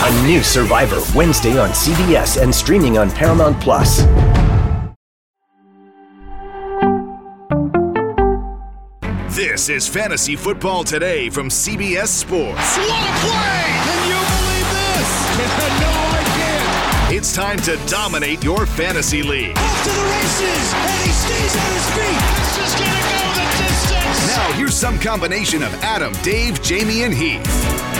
A new Survivor Wednesday on CBS and streaming on Paramount Plus. This is Fantasy Football Today from CBS Sports. What a play! Can you believe this? no, I can't. It's time to dominate your fantasy league. Off to the races, and he stays on his feet. This is gonna go the distance. Now here's some combination of Adam, Dave, Jamey, and Heath.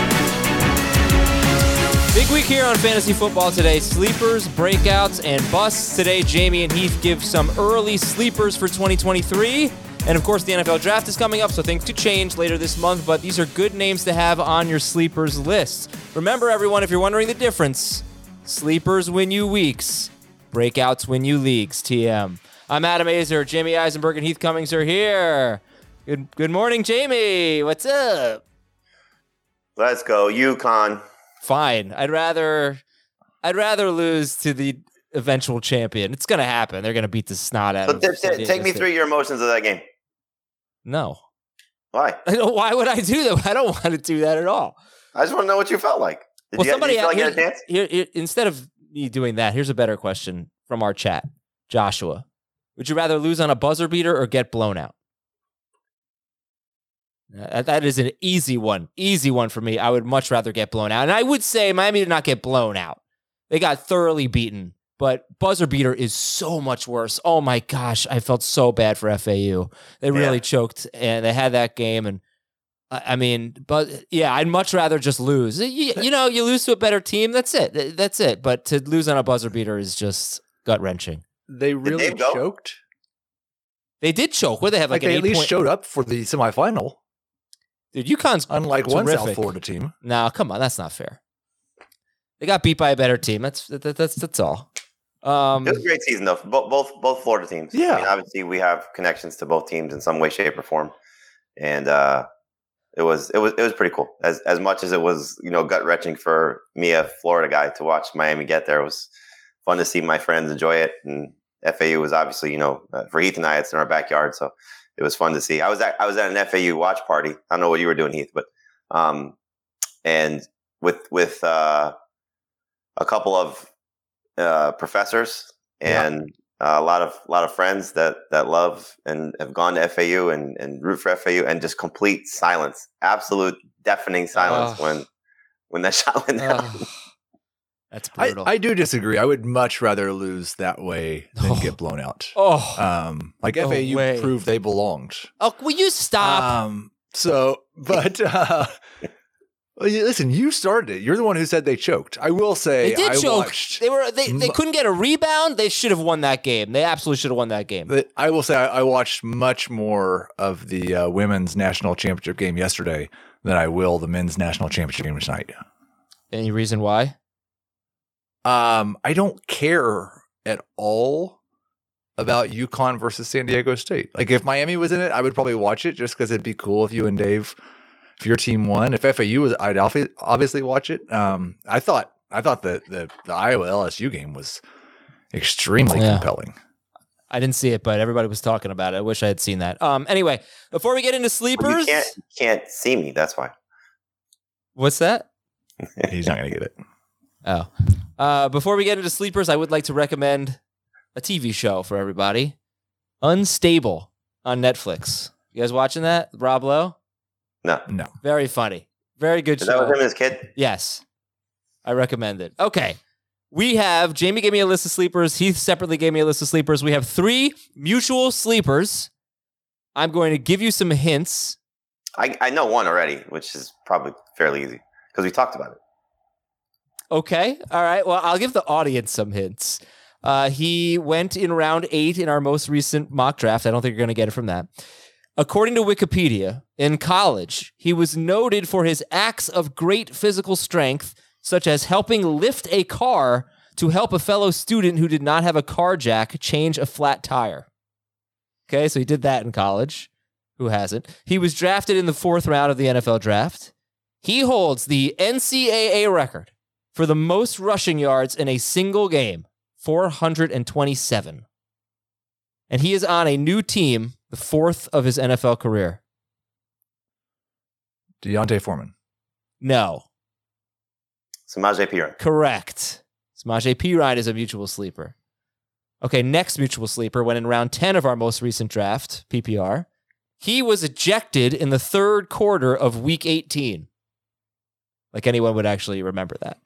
Big week here on Fantasy Football today. Sleepers, breakouts, and busts. Today, Jamey and Heath give some early sleepers for 2023. And of course, the NFL draft is coming up, so things could change later this month, but these are good names to have on your sleepers list. Remember, everyone, if you're wondering the difference, sleepers win you weeks, breakouts win you leagues. TM. I'm Adam Aizer. Jamey Eisenberg and Heath Cummings are here. Good, good morning, Jamey. What's up? Let's go, UConn. Fine. I'd rather, I'd rather lose to the eventual champion. It's gonna happen. They're gonna beat the snot out But of. th- take me through your emotions of that game. No. Why? Why would I do that? I don't want to do that at all. I just want to know what you felt like. Did well, you, somebody did you feel like you here- had a chance? here- here- instead of me doing that, here's a better question from our chat. Joshua, would you rather lose on a buzzer beater or get blown out? That is an easy one. Easy one for me. I would much rather get blown out. And I would say Miami did not get blown out. They got thoroughly beaten, but buzzer beater is so much worse. Oh my gosh, I felt so bad for FAU. They really Yeah. choked and they had that game and I I mean, but yeah, I'd much rather just lose. You, you know, you lose to a better team. That's it. That's it. But to lose on a buzzer beater is just gut wrenching. They really Dave go? choked. They did choke. Where they have Like, like, they at least eight-point- showed up for the semifinal, Dude, UConn's unlike one South. Florida team. No, come on, that's not fair. They got beat by a better team. That's that, that- that's that's all. Um, It was a great season, though. Both both, both Florida teams. Yeah. I mean, obviously, we have connections to both teams in some way, shape, or form, and uh, it was it was it was pretty cool. As as much as it was, you know, gut wrenching for me, a Florida guy, to watch Miami get there, it was fun to see my friends enjoy it. And FAU was obviously, you know, uh, for Heath and I, it's in our backyard, so it was fun to see. I was at I was at an FAU watch party. I don't know what you were doing, Heath, but um, and with with uh, a couple of uh, professors and uh, a lot of lot of friends that that love and have gone to FAU and, and root for FAU and just complete silence, absolute deafening silence when when that shot went down. That's brutal. I do disagree. I would much rather lose that way than get blown out. oh, Um, like No FAU way. proved they belonged. oh, will you stop? Um, so, but uh, listen, you started it. You're the one who said they choked. I will say, they did I choke. watched. They were they, they couldn't get a rebound. They should have won that game. They absolutely should have won that game. I will say I, I watched much more of the uh, women's national championship game yesterday than I will the men's national championship game tonight. Any reason why? Um, I don't care at all about UConn versus San Diego State. Like if Miami was in it, I would probably watch it just because it'd be cool if you and Dave, if your team won. If FAU was, I'd obviously watch it. Um, I thought I thought the the, the Iowa LSU game was extremely Yeah. compelling. I didn't see it, but everybody was talking about it. I wish I had seen that. Um. Anyway, before we get into you sleepers, can't you can't see me. That's why. what's that? He's not gonna get it. Oh. Uh, before we get into sleepers, I would like to recommend a TV show for everybody. Unstable on Netflix. You guys watching that? Rob Lowe? No, No. Very funny. Very good is show. that with him and his kid? Yes. I recommend it. Okay. we have Jamie gave me a list of sleepers. Heath separately gave me a list of sleepers. We have three mutual sleepers. I'm going to give you some hints. I, I know one already, which is probably fairly easy because we talked about it. Okay. All right. Well, I'll give the audience some hints. Uh, he went in round eight in our most recent mock draft. I don't think you're going to get it from that. According to Wikipedia, in college, he was noted for his acts of great physical strength, such as helping lift a car to help a fellow student who did not have a car jack change a flat tire. Okay, so he did that in college. Who hasn't? He was drafted in the fourth round of the NFL draft. He holds the NCAA record for the most rushing yards in a single game 427. And he is on a new team, the fourth of his NFL career. D'Onta Foreman. No. Samaje Perine. Correct. Samaje Perine is a mutual sleeper. Okay, next mutual sleeper went in round 10 of our most recent draft, PPR. He was ejected in the third quarter of week 18. Like anyone would actually remember that.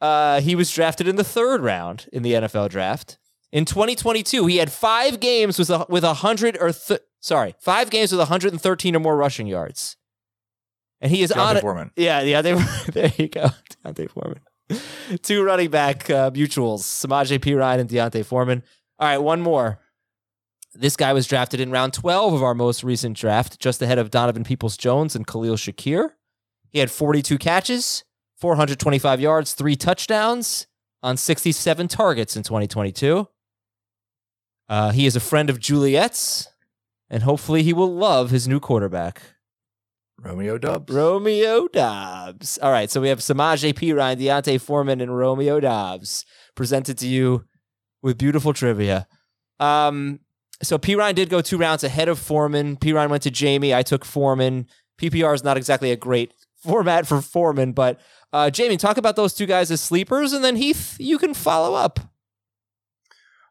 Uh, he was drafted in the third round in the NFL draft. In 2022, he had five games with a, with a hundred or th- sorry, five games with 113 or more rushing yards, and he is D'Onta on. a- Foreman. Yeah, yeah. They, there you go, D'Onta Foreman. Two running back uh, mutuals, Samaje Perine and D'Onta Foreman. All right, one more. This guy was drafted in round 12 of our most recent draft, just ahead of Donovan Peoples Jones and Khalil Shakir. He had 42 catches, 425 yards, three touchdowns on 67 targets in 2022. Uh, he is a friend of Juliet's, and hopefully he will love his new quarterback. Romeo Doubs. Romeo Doubs. All right, so we have Samaje Perine, D'Onta Foreman, and Romeo Doubs presented to you with beautiful trivia. Um, so Ryan did go two rounds ahead of Foreman. Perine went to Jamey. I took Foreman. PPR is not exactly a great format for Foreman, but uh, Jamey, talk about those two guys as sleepers, and then Heath, you can follow up.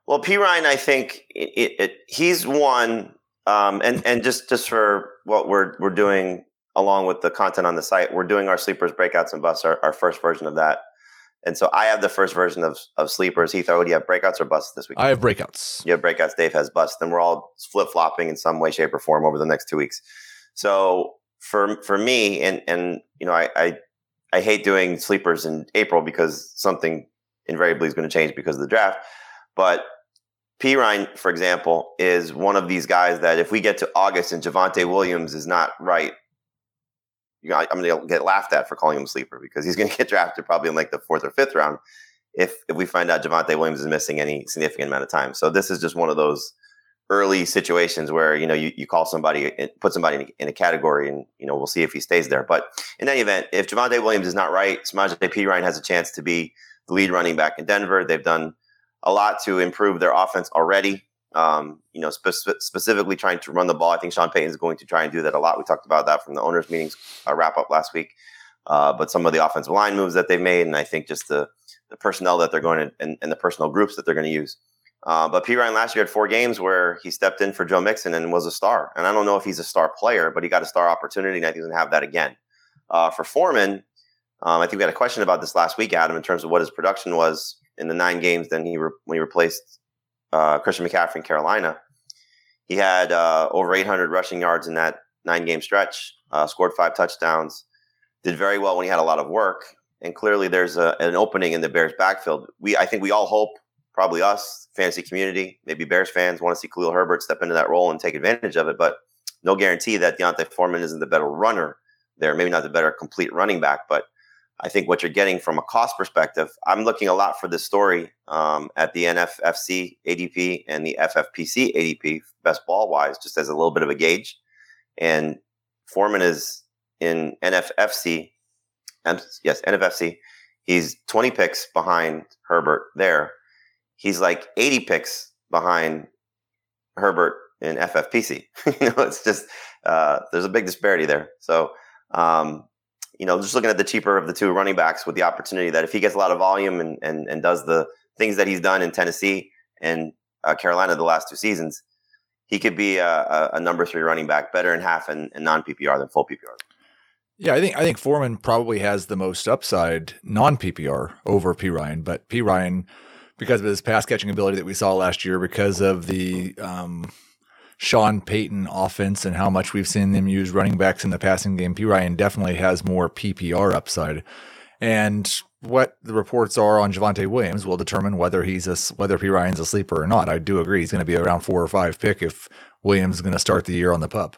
Well, Perine, I think it, it, it, he's one, um, and and just just for what we're we're doing along with the content on the site, we're doing our sleepers, breakouts, and busts, our, our first version of that. And so I have the first version of of sleepers. Heath, oh, do you have breakouts or busts this week? I have breakouts. You have breakouts. Dave has busts. Then we're all flip flopping in some way, shape, or form over the next two weeks. So for for me, and and you know, I I, I hate doing sleepers in April because something invariably is going to change because of the draft. But Perine, for example, is one of these guys that if we get to August and Javonte Williams is not right, you know, I'm going to get laughed at for calling him a sleeper because he's going to get drafted probably in like the fourth or fifth round if if we find out Javonte Williams is missing any significant amount of time. So this is just one of those early situations where you know you, you call somebody and put somebody in a, in a category and you know we'll see if he stays there. But in any event, if Javonte Williams is not right, Samaje Perine has a chance to be the lead running back in Denver. They've done a lot to improve their offense already. Um, you know, spe- specifically trying to run the ball. I think Sean Payton is going to try and do that a lot. We talked about that from the owners' meetings uh, wrap up last week. Uh, but some of the offensive line moves that they've made, and I think just the the personnel that they're going to and, and the personal groups that they're going to use. Uh, but Perine last year had four games where he stepped in for Joe Mixon and was a star. And I don't know if he's a star player, but he got a star opportunity, and I think he's going to have that again. Uh, for Foreman, um, I think we had a question about this last week, Adam, in terms of what his production was in the nine games. Then he re- when he replaced uh, Christian McCaffrey in Carolina, he had uh, over 800 rushing yards in that nine game stretch. Uh, scored five touchdowns. Did very well when he had a lot of work. And clearly, there's a, an opening in the Bears' backfield. We, I think, we all hope, probably us, fantasy community, maybe Bears fans, want to see Khalil Herbert step into that role and take advantage of it. But no guarantee that D'Onta Foreman isn't the better runner there. Maybe not the better complete running back, but I think what you're getting from a cost perspective, I'm looking a lot for this story um, at the NFFC ADP and the FFPC ADP, best ball wise, just as a little bit of a gauge. And Foreman is in NFFC, yes, NFFC. He's 20 picks behind Herbert there. He's like 80 picks behind Herbert in FFPC. you know, it's just uh, there's a big disparity there. So um, you know, just looking at the cheaper of the two running backs with the opportunity that if he gets a lot of volume and and, and does the things that he's done in Tennessee and uh, Carolina the last two seasons, he could be a, a, number three running back, better in half and, and non PPR than full PPR. Yeah, I think I think Foreman probably has the most upside non PPR over Perine, but Perine, because of his pass catching ability that we saw last year, because of the um, Sean Payton offense and how much we've seen them use running backs in the passing game, Perine definitely has more PPR upside. And what the reports are on Javonte Williams will determine whether he's a whether Perine's a sleeper or not. I do agree he's going to be around four or five pick if Williams is going to start the year on the pup.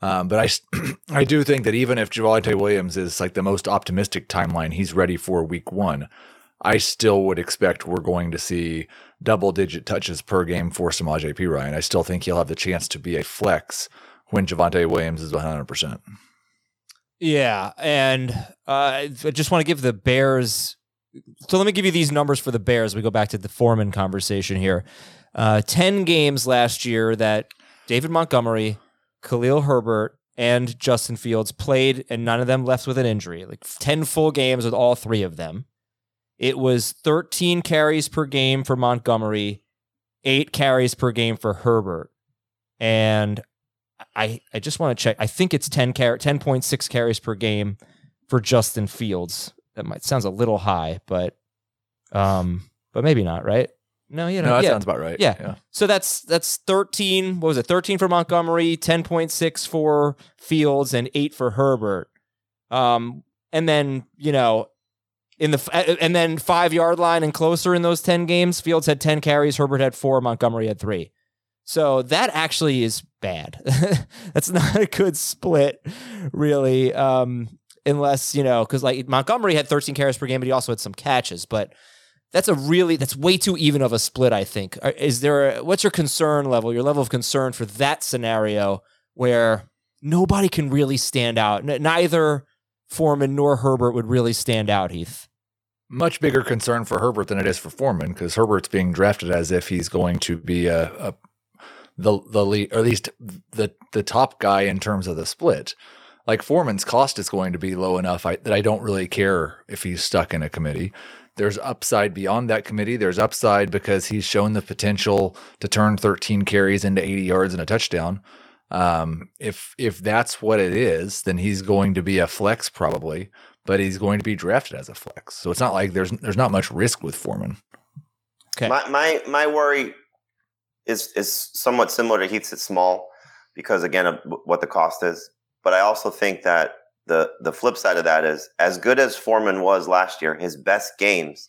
Um, but I, I do think that even if Javonte Williams is like the most optimistic timeline, he's ready for week one. I still would expect we're going to see double digit touches per game for Samaje Perine. I still think he'll have the chance to be a flex when Javonte Williams is 100%. Yeah. And uh, I just want to give the Bears. So let me give you these numbers for the Bears. We go back to the Foreman conversation here. Uh, 10 games last year that David Montgomery, Khalil Herbert, and Justin Fields played, and none of them left with an injury. Like 10 full games with all three of them. It was 13 carries per game for Montgomery, eight carries per game for Herbert. And I I just want to check. I think it's 10 car- 10.6 carries per game for Justin Fields. That might sounds a little high, but um but maybe not, right? No, you know, no, that yeah. sounds about right. Yeah. yeah. So that's that's 13, what was it? 13 for Montgomery, 10.6 for Fields and 8 for Herbert. Um and then, you know, in the and then 5-yard line and closer in those 10 games, Fields had 10 carries, Herbert had 4, Montgomery had 3. So that actually is bad. That's not a good split, really. Um, unless, you know, because like Montgomery had 13 carries per game, but he also had some catches. But that's a really, that's way too even of a split, I think. Is there, a, what's your concern level, your level of concern for that scenario where nobody can really stand out? Neither Foreman nor Herbert would really stand out, Heath much bigger concern for Herbert than it is for Foreman because Herbert's being drafted as if he's going to be a, a the the lead, or at least the the top guy in terms of the split. Like Foreman's cost is going to be low enough I, that I don't really care if he's stuck in a committee. There's upside beyond that committee. There's upside because he's shown the potential to turn 13 carries into 80 yards and a touchdown. Um, if if that's what it is, then he's going to be a flex probably, but he's going to be drafted as a flex. So it's not like there's there's not much risk with Foreman. Okay. My my my worry is is somewhat similar to Heath's. It's small because again of what the cost is. But I also think that the the flip side of that is as good as Foreman was last year, his best games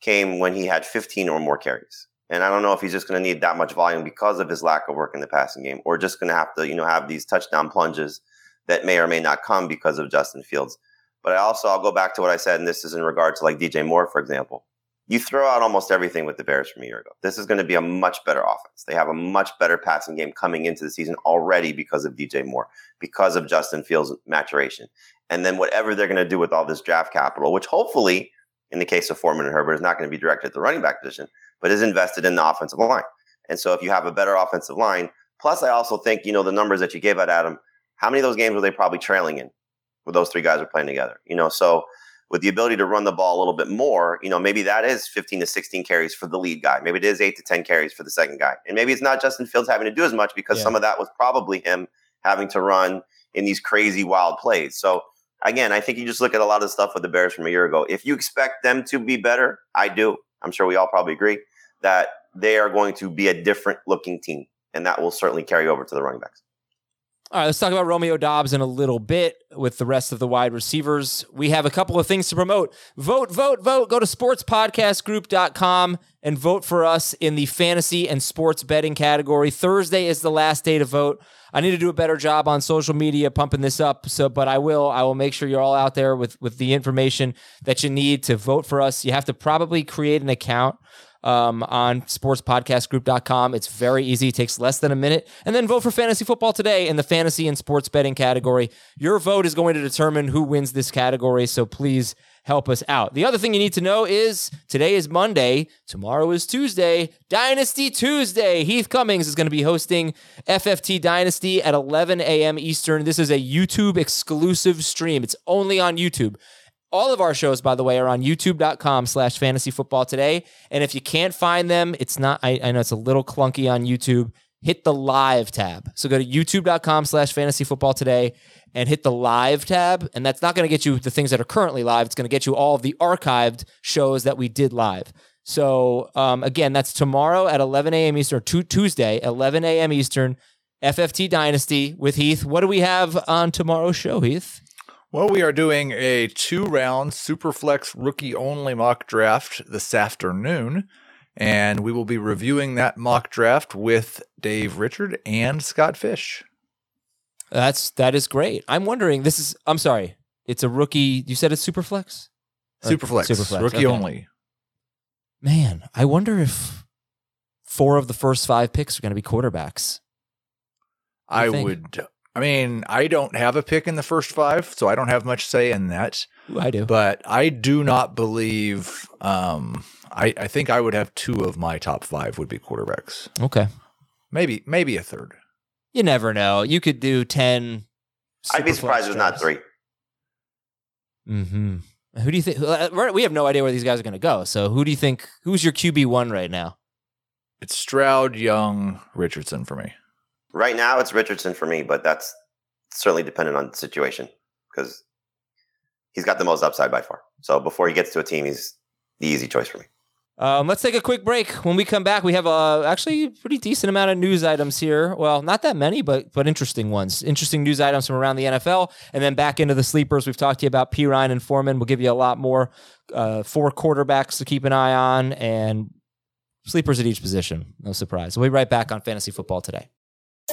came when he had 15 or more carries. And I don't know if he's just going to need that much volume because of his lack of work in the passing game, or just going to have to, you know, have these touchdown plunges that may or may not come because of Justin Fields. But I also I'll go back to what I said, and this is in regard to like DJ Moore, for example you throw out almost everything with the Bears from a year ago. This is going to be a much better offense. They have a much better passing game coming into the season already because of DJ Moore, because of Justin Fields' maturation. And then whatever they're going to do with all this draft capital, which hopefully, in the case of Foreman and Herbert, is not going to be directed at the running back position, but is invested in the offensive line. And so if you have a better offensive line, plus I also think, you know, the numbers that you gave out, Adam, how many of those games were they probably trailing in where those three guys are playing together? You know, so with the ability to run the ball a little bit more, you know, maybe that is 15 to 16 carries for the lead guy. Maybe it is eight to 10 carries for the second guy. And maybe it's not Justin Fields having to do as much because yeah. some of that was probably him having to run in these crazy wild plays. So again, I think you just look at a lot of stuff with the Bears from a year ago. If you expect them to be better, I do. I'm sure we all probably agree that they are going to be a different looking team. And that will certainly carry over to the running backs. All right, let's talk about Romeo Doubs in a little bit with the rest of the wide receivers. We have a couple of things to promote. Vote, vote, vote. Go to sportspodcastgroup.com and vote for us in the fantasy and sports betting category. Thursday is the last day to vote. I need to do a better job on social media pumping this up. So, but I will. I will make sure you're all out there with with the information that you need to vote for us. You have to probably create an account um, on sportspodcastgroup.com. It's very easy, it takes less than a minute. And then vote for fantasy football today in the fantasy and sports betting category. Your vote is going to determine who wins this category. So please help us out. The other thing you need to know is today is Monday, tomorrow is Tuesday, Dynasty Tuesday. Heath Cummings is going to be hosting FFT Dynasty at 11 a.m. Eastern. This is a YouTube exclusive stream. It's only on YouTube. All of our shows, by the way, are on youtube.com slash fantasy football today. And if you can't find them, it's not, I, I know it's a little clunky on YouTube. hit the live tab. So go to youtube.com slash fantasy football today and hit the live tab. And that's not going to get you the things that are currently live. It's going to get you all of the archived shows that we did live. So um, again, that's tomorrow at 11 a.m. Eastern, t- Tuesday, 11 a.m. Eastern, FFT Dynasty with Heath. What do we have on tomorrow's show, Heath? Well, we are doing a two round Superflex rookie only mock draft this afternoon. And we will be reviewing that mock draft with Dave Richard and Scott Fish. That's that is great. I'm wondering. This is. I'm sorry. It's a rookie. You said it's Superflex. Superflex, Superflex, rookie okay. only. Man, I wonder if four of the first five picks are going to be quarterbacks. I think? would. I mean, I don't have a pick in the first five, so I don't have much say in that. I do. But I do not believe. Um, I I think I would have two of my top five would be quarterbacks. Okay. Maybe maybe a third. You never know. You could do ten. I'd be surprised if not three. Mm-hmm. Who do you think? We have no idea where these guys are going to go. So who do you think? Who's your QB one right now? It's Stroud, Young, Richardson for me. Right now, it's Richardson for me, but that's certainly dependent on the situation because he's got the most upside by far. So before he gets to a team, he's the easy choice for me. Um, let's take a quick break. When we come back, we have uh, actually a pretty decent amount of news items here. Well, not that many, but but interesting ones. Interesting news items from around the NFL, and then back into the sleepers. We've talked to you about Perine and Foreman. We'll give you a lot more. Uh, four quarterbacks to keep an eye on, and sleepers at each position. No surprise. We'll be right back on fantasy football today.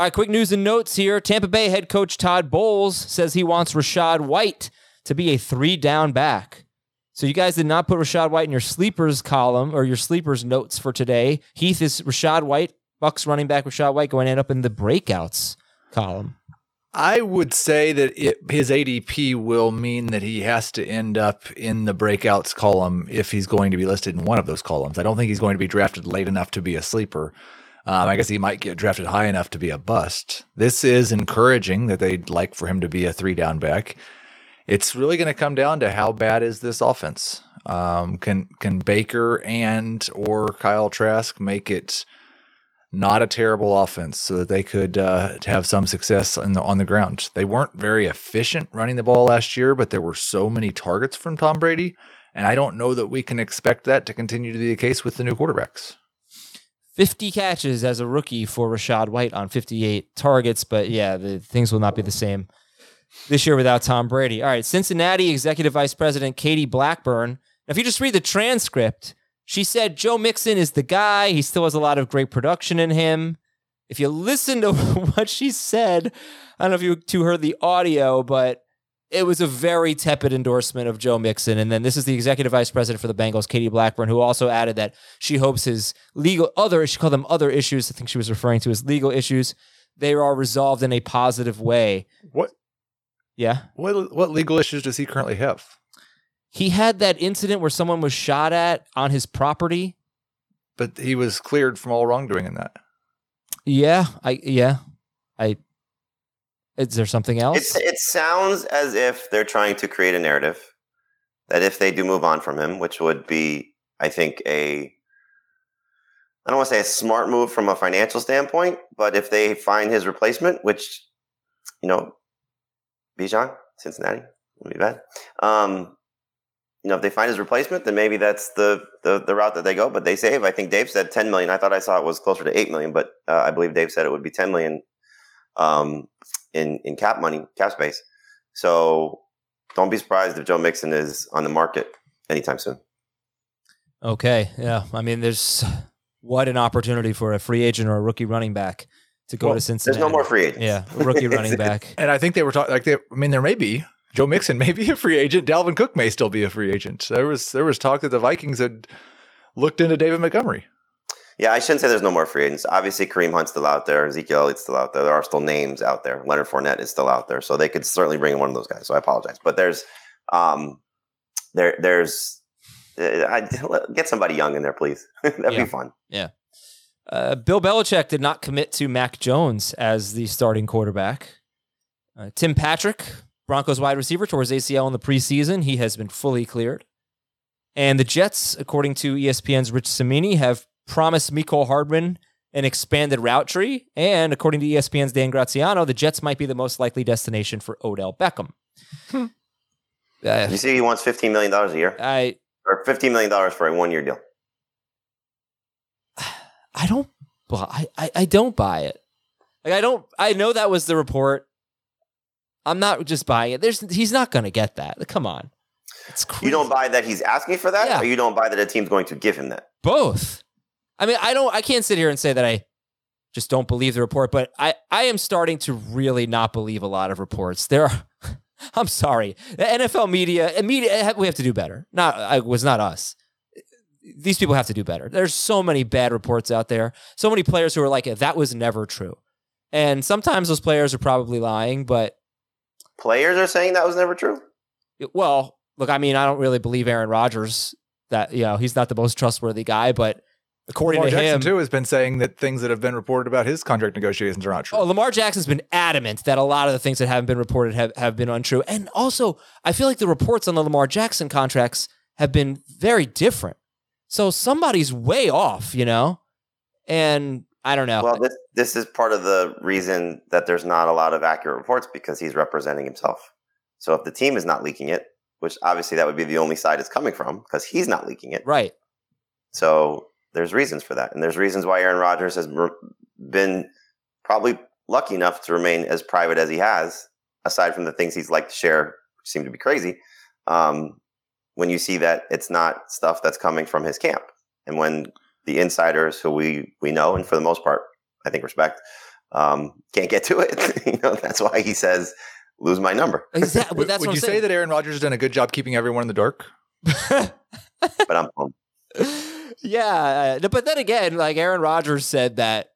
All right, quick news and notes here. Tampa Bay head coach Todd Bowles says he wants Rachaad White to be a three down back. So you guys did not put Rachaad White in your sleepers column or your sleepers notes for today. Heath is Rachaad White, Bucks running back Rachaad White going to end up in the breakouts column. I would say that it, his ADP will mean that he has to end up in the breakouts column if he's going to be listed in one of those columns. I don't think he's going to be drafted late enough to be a sleeper. Um, I guess he might get drafted high enough to be a bust. This is encouraging that they'd like for him to be a three down back. It's really going to come down to how bad is this offense. Um, can can Baker and or Kyle Trask make it not a terrible offense so that they could uh, have some success the, on the ground. They weren't very efficient running the ball last year, but there were so many targets from Tom Brady. And I don't know that we can expect that to continue to be the case with the new quarterbacks. 50 catches as a rookie for Rachaad White on 58 targets, but yeah, the things will not be the same this year without Tom Brady. All right, Cincinnati Executive Vice President Katie Blackburn. Now, if you just read the transcript, she said Joe Mixon is the guy. He still has a lot of great production in him. If you listen to what she said, I don't know if you two heard the audio, but it was a very tepid endorsement of Joe Mixon. And then this is the executive vice president for the Bengals, Katie Blackburn, who also added that she hopes his legal other, she called them other issues. I think she was referring to as legal issues. They are resolved in a positive way. What? Yeah. What what legal issues does he currently have? He had that incident where someone was shot at on his property. But he was cleared from all wrongdoing in that. Yeah, I yeah. I is there something else? It's, it sounds as if they're trying to create a narrative that if they do move on from him, which would be, I think, a I don't want to say a smart move from a financial standpoint, but if they find his replacement, which you know, Bijan, Cincinnati, would be bad. Um, you know, if they find his replacement, then maybe that's the, the the route that they go. But they save. I think Dave said ten million. I thought I saw it was closer to eight million, but uh, I believe Dave said it would be ten million um, in in cap money, cap space. So don't be surprised if Joe Mixon is on the market anytime soon. Okay, yeah. I mean, there's what an opportunity for a free agent or a rookie running back to go Well, to Cincinnati. There's no more free agents. Yeah, rookie running back. And I think they were talking like they. I mean, there may be Joe Mixon may be a free agent. Dalvin Cook may still be a free agent. There was there was talk that the Vikings had looked into David Montgomery. Yeah, I shouldn't say there's no more free agents. Obviously, Kareem Hunt's still out there. Ezekiel Elliott's still out there. There are still names out there. Leonard Fournette is still out there, so they could certainly bring in one of those guys. So I apologize, but there's, um, there, there's, uh, I, get somebody young in there, please. That'd Yeah. be fun. Yeah. Uh, Bill Belichick did not commit to Mac Jones as the starting quarterback. Uh, Tim Patrick, Broncos wide receiver, tore his ACL in the preseason. He has been fully cleared. And the Jets, according to ESPN's Rich Cimini, have promised Mecole Hardman an expanded route tree. And according to ESPN's Dan Graziano, the Jets might be the most likely destination for Odell Beckham. Uh, You see, he wants fifteen million dollars a year, I or fifteen million dollars for a one-year deal. I don't buy I, I don't buy it. Like I don't I know that was the report. I'm not just buying it. There's he's not gonna get that. Come on. It's crazy. You don't buy that he's asking for that, Yeah. or you don't buy that a team's going to give him that. both. I mean, I don't I can't sit here and say that I just don't believe the report, but I, I am starting to really not believe a lot of reports. There are I'm sorry. The NFL media eh, media eh, we have to do better. Not I was not us. These people have to do better. There's so many bad reports out there. So many players who are like that was never true. And sometimes those players are probably lying, but Players are saying that was never true. well, look, I mean, I don't really believe Aaron Rodgers that you know he's not the most trustworthy guy, but according Lamar to Jackson him, too has been saying that things that have been reported about his contract negotiations are not true. Oh, Lamar Jackson's been adamant that a lot of the things that haven't been reported have, have been untrue. And also, I feel like the reports on the Lamar Jackson contracts have been very different. So somebody's way off, you know? And I don't know. Well, this this is part of the reason that there's not a lot of accurate reports because he's representing himself. So if the team is not leaking it, which obviously that would be the only side it's coming from because he's not leaking it. right. So there's reasons for that, and there's reasons why Aaron Rodgers has been probably lucky enough to remain as private as he has, aside from the things he's like to share, which seem to be crazy. Um, when you see that it's not stuff that's coming from his camp, and when the insiders who we we know and for the most part I think respect um, can't get to it, you know that's why he says lose my number. Exactly. would That's would what I'm you say that Aaron Rodgers has done a good job keeping everyone in the dark? but I'm home. Yeah, uh, but then again, like Aaron Rodgers said that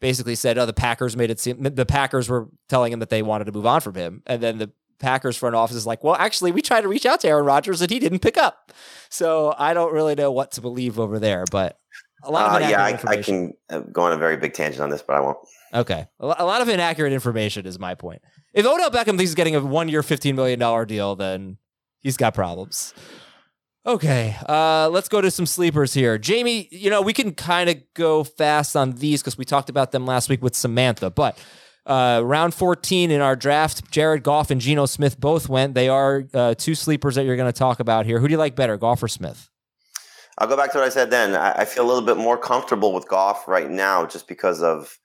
basically said, "Oh, the Packers made it seem the Packers were telling him that they wanted to move on from him," and then the Packers front office is like, "Well, actually, we tried to reach out to Aaron Rodgers and he didn't pick up." So I don't really know what to believe over there, but a lot of Uh, yeah, I, I can go on a very big tangent on this, but I won't. Okay, a lot of inaccurate information is my point. If Odell Beckham thinks he's getting a one-year, fifteen million dollar deal, then he's got problems. Okay, uh, let's go to some sleepers here. Jamey, you know, we can kind of go fast on these because we talked about them last week with Samantha, but uh, round 14 in our draft, Jared Goff and Geno Smith both went. They are uh, two sleepers that you're going to talk about here. Who do you like better, Goff or Smith? I'll go back to what I said then. I, I feel a little bit more comfortable with Goff right now just because of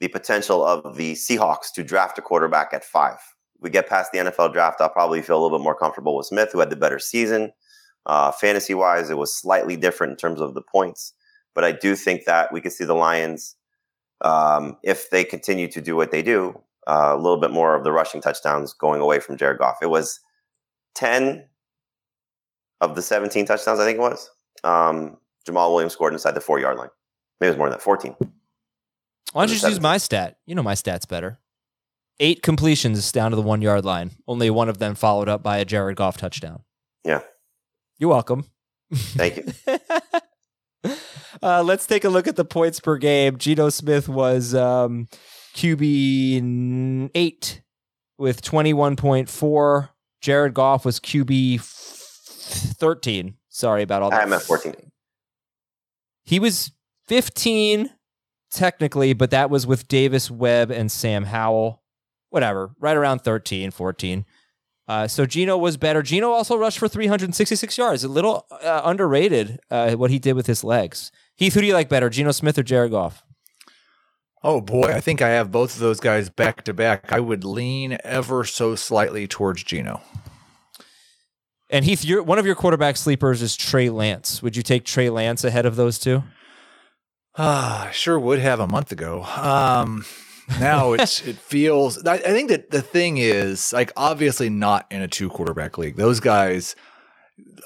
the potential of the Seahawks to draft a quarterback at five. We get past the NFL draft, I'll probably feel a little bit more comfortable with Smith, who had the better season. Uh, fantasy wise, it was slightly different in terms of the points, but I do think that we could see the Lions, um, if they continue to do what they do, uh, a little bit more of the rushing touchdowns going away from Jared Goff. It was 10 of the 17 touchdowns, I think it was. Um, Jamaal Williams scored inside the four yard line. Maybe it was more than that, 14. Why don't you just use my stat? You know my stats better. Eight completions down to the one yard line. Only one of them followed up by a Jared Goff touchdown. Yeah. You're welcome. Thank you. Uh, let's take a look at the points per game. Geno Smith was um, QB eight with 21.4. Jared Goff was QB 13. Sorry about all that. I'm at 14. He was 15 technically, but that was with Davis Webb and Sam Howell. Whatever, right around 13, 14. Uh, so Geno was better. Geno also rushed for 366 yards. A little uh, underrated uh, what he did with his legs. Heath, who do you like better, Geno Smith or Jared Goff? Oh boy, I think I have both of those guys back to back. I would lean ever so slightly towards Geno. And Heath, your one of your quarterback sleepers is Trey Lance. Would you take Trey Lance ahead of those two? Ah, sure would have a month ago. Um, now it's it feels. I, I think that the thing is like obviously not in a two quarterback league. Those guys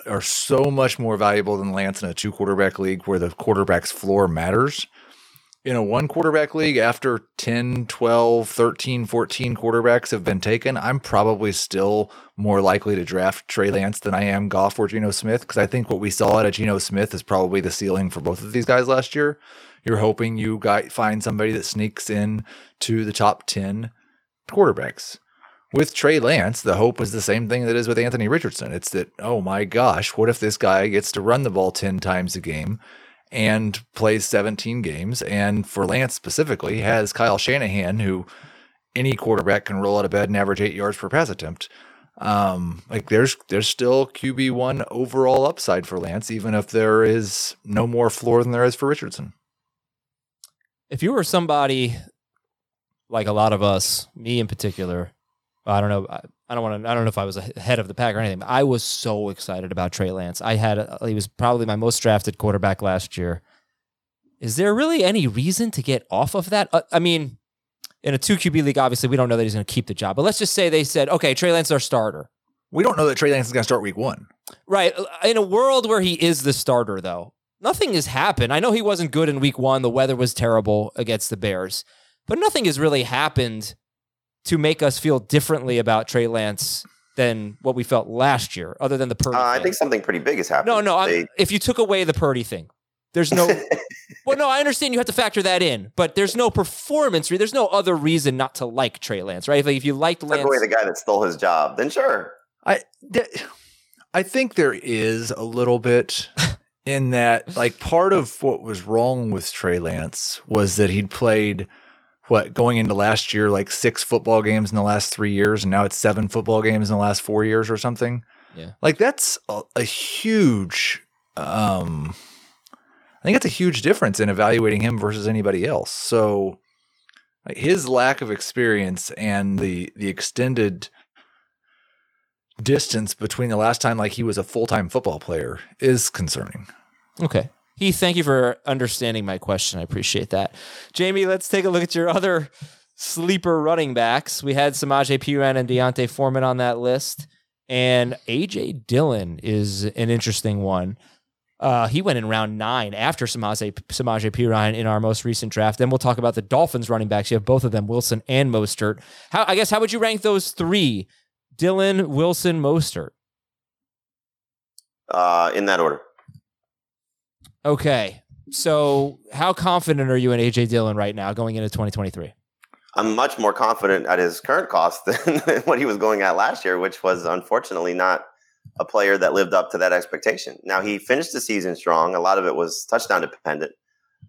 are so much more valuable than Lance in a two quarterback league where the quarterback's floor matters. In a one quarterback league, after 10, 12, 13, 14 quarterbacks have been taken, I'm probably still more likely to draft Trey Lance than I am Goff or Geno Smith because I think what we saw out of Geno Smith is probably the ceiling for both of these guys last year. You're hoping you got, find somebody that sneaks in to the top 10 quarterbacks. With Trey Lance, the hope is the same thing that is with Anthony Richardson. It's that, oh my gosh, what if this guy gets to run the ball 10 times a game and plays 17 games? And for Lance specifically, has Kyle Shanahan, who any quarterback can roll out of bed and average eight yards per pass attempt. Um, like there's there's still QB one overall upside for Lance, even if there is no more floor than there is for Richardson. If you were somebody like a lot of us, me in particular, I don't know. I don't want to. I don't know if I was ahead of the pack or anything. I was so excited about Trey Lance. I had. He was probably my most drafted quarterback last year. Is there really any reason to get off of that? Uh, I mean, in a two QB league, obviously we don't know that he's going to keep the job. But let's just say they said, okay, Trey Lance is our starter. We don't know that Trey Lance is going to start week one. Right. In a world where he is the starter, though, nothing has happened. I know he wasn't good in week one. The weather was terrible against the Bears, but nothing has really happened to make us feel differently about Trey Lance than what we felt last year, other than the Purdy. Uh, I think something pretty big has happened. No, no. They, if you took away the Purdy thing, there's no. well, no, I understand you have to factor that in, but there's no performance. There's no other reason not to like Trey Lance, right? If, if you liked took Lance, away the guy that stole his job, then sure. I, th- I think there is a little bit in that, like, part of what was wrong with Trey Lance was that he'd played what going into last year, like six football games in the last three years, and now it's seven football games in the last four years or something. Yeah, like that's a, a huge. um I think that's a huge difference in evaluating him versus anybody else. So like, his lack of experience and the the extended distance between the last time like he was a full-time football player is concerning. Okay. Heath, thank you for understanding my question. I appreciate that. Jamey, let's take a look at your other sleeper running backs. We had Samaje Perine and D'Onta Foreman on that list. And AJ Dillon is an interesting one. Uh, he went in round nine after Samaje, Samaje in our most recent draft. Then we'll talk about the Dolphins running backs. You have both of them, Wilson and Mostert. How I guess how would you rank those three? Dillon, Wilson, Mostert. Uh, in that order. Okay. So how confident are you in AJ Dillon right now going into 2023? I'm much more confident at his current cost than what he was going at last year, which was unfortunately not a player that lived up to that expectation. Now he finished the season strong. A lot of it was touchdown dependent,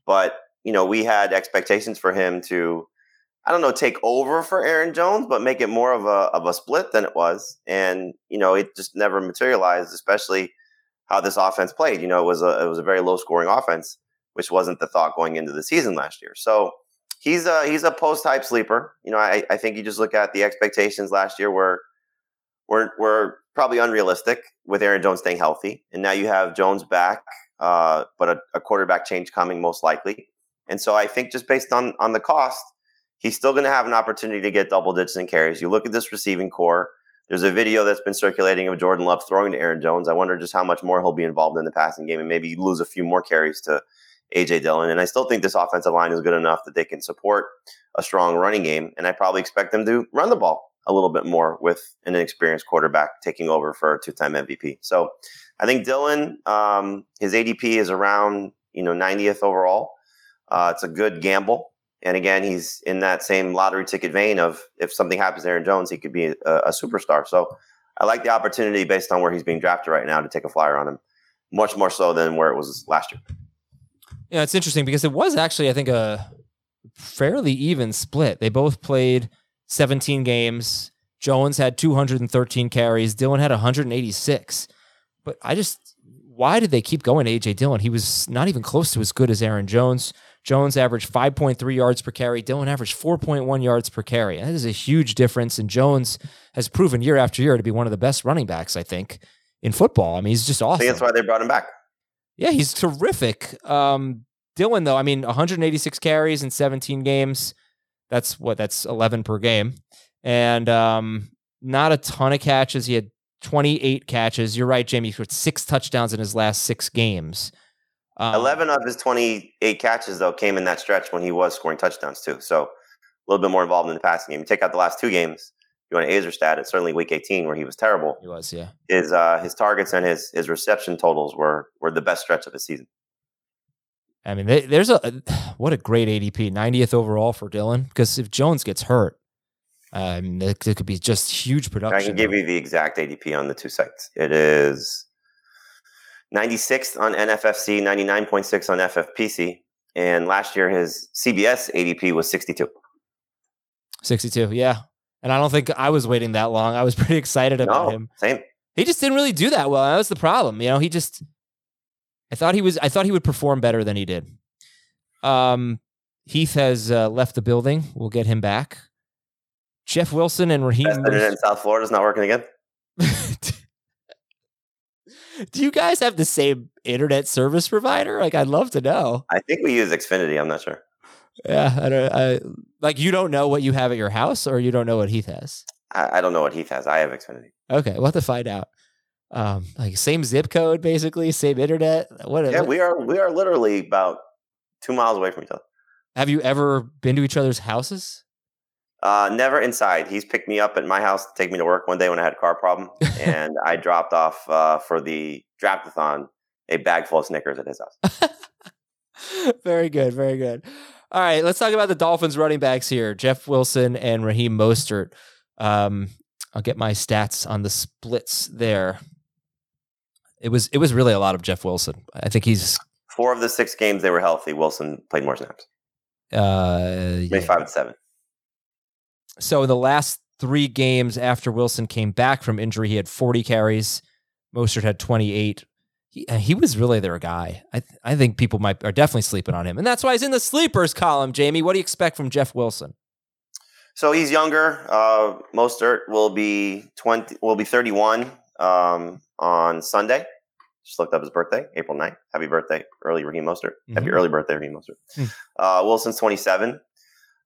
but you know we had expectations for him to, I don't know, take over for Aaron Jones, but make it more of a of a split than it was. And you know it just never materialized, especially how this offense played. You know it was a it was a very low scoring offense, which wasn't the thought going into the season last year. So he's a he's a post type sleeper. You know I I think you just look at the expectations last year were were were probably unrealistic with Aaron Jones staying healthy. And now you have Jones back, uh, but a, a, quarterback change coming most likely. And so I think just based on on the cost, he's still going to have an opportunity to get double digits in carries. You look at this receiving corps. There's a video that's been circulating of Jordan Love throwing to Aaron Jones. I wonder just how much more he'll be involved in the passing game and maybe lose a few more carries to AJ Dillon. And I still think this offensive line is good enough that they can support a strong running game. And I probably expect them to run the ball a little bit more with an inexperienced quarterback taking over for a two-time MVP. So I think Dillon, um, his ADP is around you know 90th overall. Uh, it's a good gamble, and again, he's in that same lottery ticket vein of if something happens to Aaron Jones, he could be a, a superstar. So I like the opportunity based on where he's being drafted right now to take a flyer on him, much more so than where it was last year. Yeah, it's interesting because it was actually, I think, a fairly even split. They both played 17 games. Jones had 213 carries. Dillon had 186. But I just, why did they keep going to AJ Dillon? He was not even close to as good as Aaron Jones. Jones averaged 5.3 yards per carry. Dillon averaged 4.1 yards per carry. That is a huge difference. And Jones has proven year after year to be one of the best running backs, I think, in football. I mean, he's just I awesome. think that's why they brought him back. Yeah, he's terrific. Um, Dillon, though, I mean, 186 carries in 17 games. That's what, that's 11 per game. And um, not a ton of catches. He had 28 catches. You're right, Jamey. He scored six touchdowns in his last six games. Um, 11 of his 28 catches, though, came in that stretch when he was scoring touchdowns, too. So a little bit more involved in the passing game. You take out the last two games, you want an Aizer stat, it's certainly week 18 where he was terrible. He was, yeah. His, uh, his targets and his, his reception totals were, were the best stretch of the season. I mean, they, there's a what a great ADP, 90th overall for Dillon. Because if Jones gets hurt, um, could be just huge production. I can give you the exact ADP on the two sites. It is 96th on NFFC, 99.6 on FFPC, and last year his CBS ADP was 62. 62, yeah. And I don't think I was waiting that long. I was pretty excited about No, him. same. He just didn't really do that well. That was the problem. You know, he just I thought he was I thought he would perform better than he did. Um Heath has uh, left the building. We'll get him back. Jeff Wilson and Raheem. Best in South Florida is not working again. Do you guys have the same internet service provider? Like, I'd love to know. I think we use Xfinity. I'm not sure. Yeah, I don't. I like you don't know what you have at your house, or you don't know what Heath has. I, I don't know what Heath has. I have Xfinity. Okay, we'll have to find out. Um, like same zip code, basically, same internet. What? Yeah, what- we are we are literally about two miles away from each other. Have you ever been to each other's houses? Uh, never inside. He's picked me up at my house to take me to work one day when I had a car problem, and I dropped off uh, for the draftathon a bag full of Snickers at his house. very good, very good. All right, let's talk about the Dolphins running backs here: Jeff Wilson and Raheem Mostert. Um, I'll get my stats on the splits there. It was it was really a lot of Jeff Wilson. I think he's Four of the six games they were healthy. Wilson played more snaps, uh, maybe five and seven. So in the last three games after Wilson came back from injury, he had 40 carries. Mostert had 28. He, uh, he was really their guy. I th- I think people might are definitely sleeping on him, and that's why he's in the sleepers column. Jamey, what do you expect from Jeff Wilson? So he's younger. Uh, Mostert will be twenty. Will be thirty-one um, on Sunday. Just looked up his birthday, April 9th. Happy birthday, early Raheem Mostert. Happy Mhm. early birthday, Raheem Mostert. Hmm. Uh, Wilson's twenty-seven.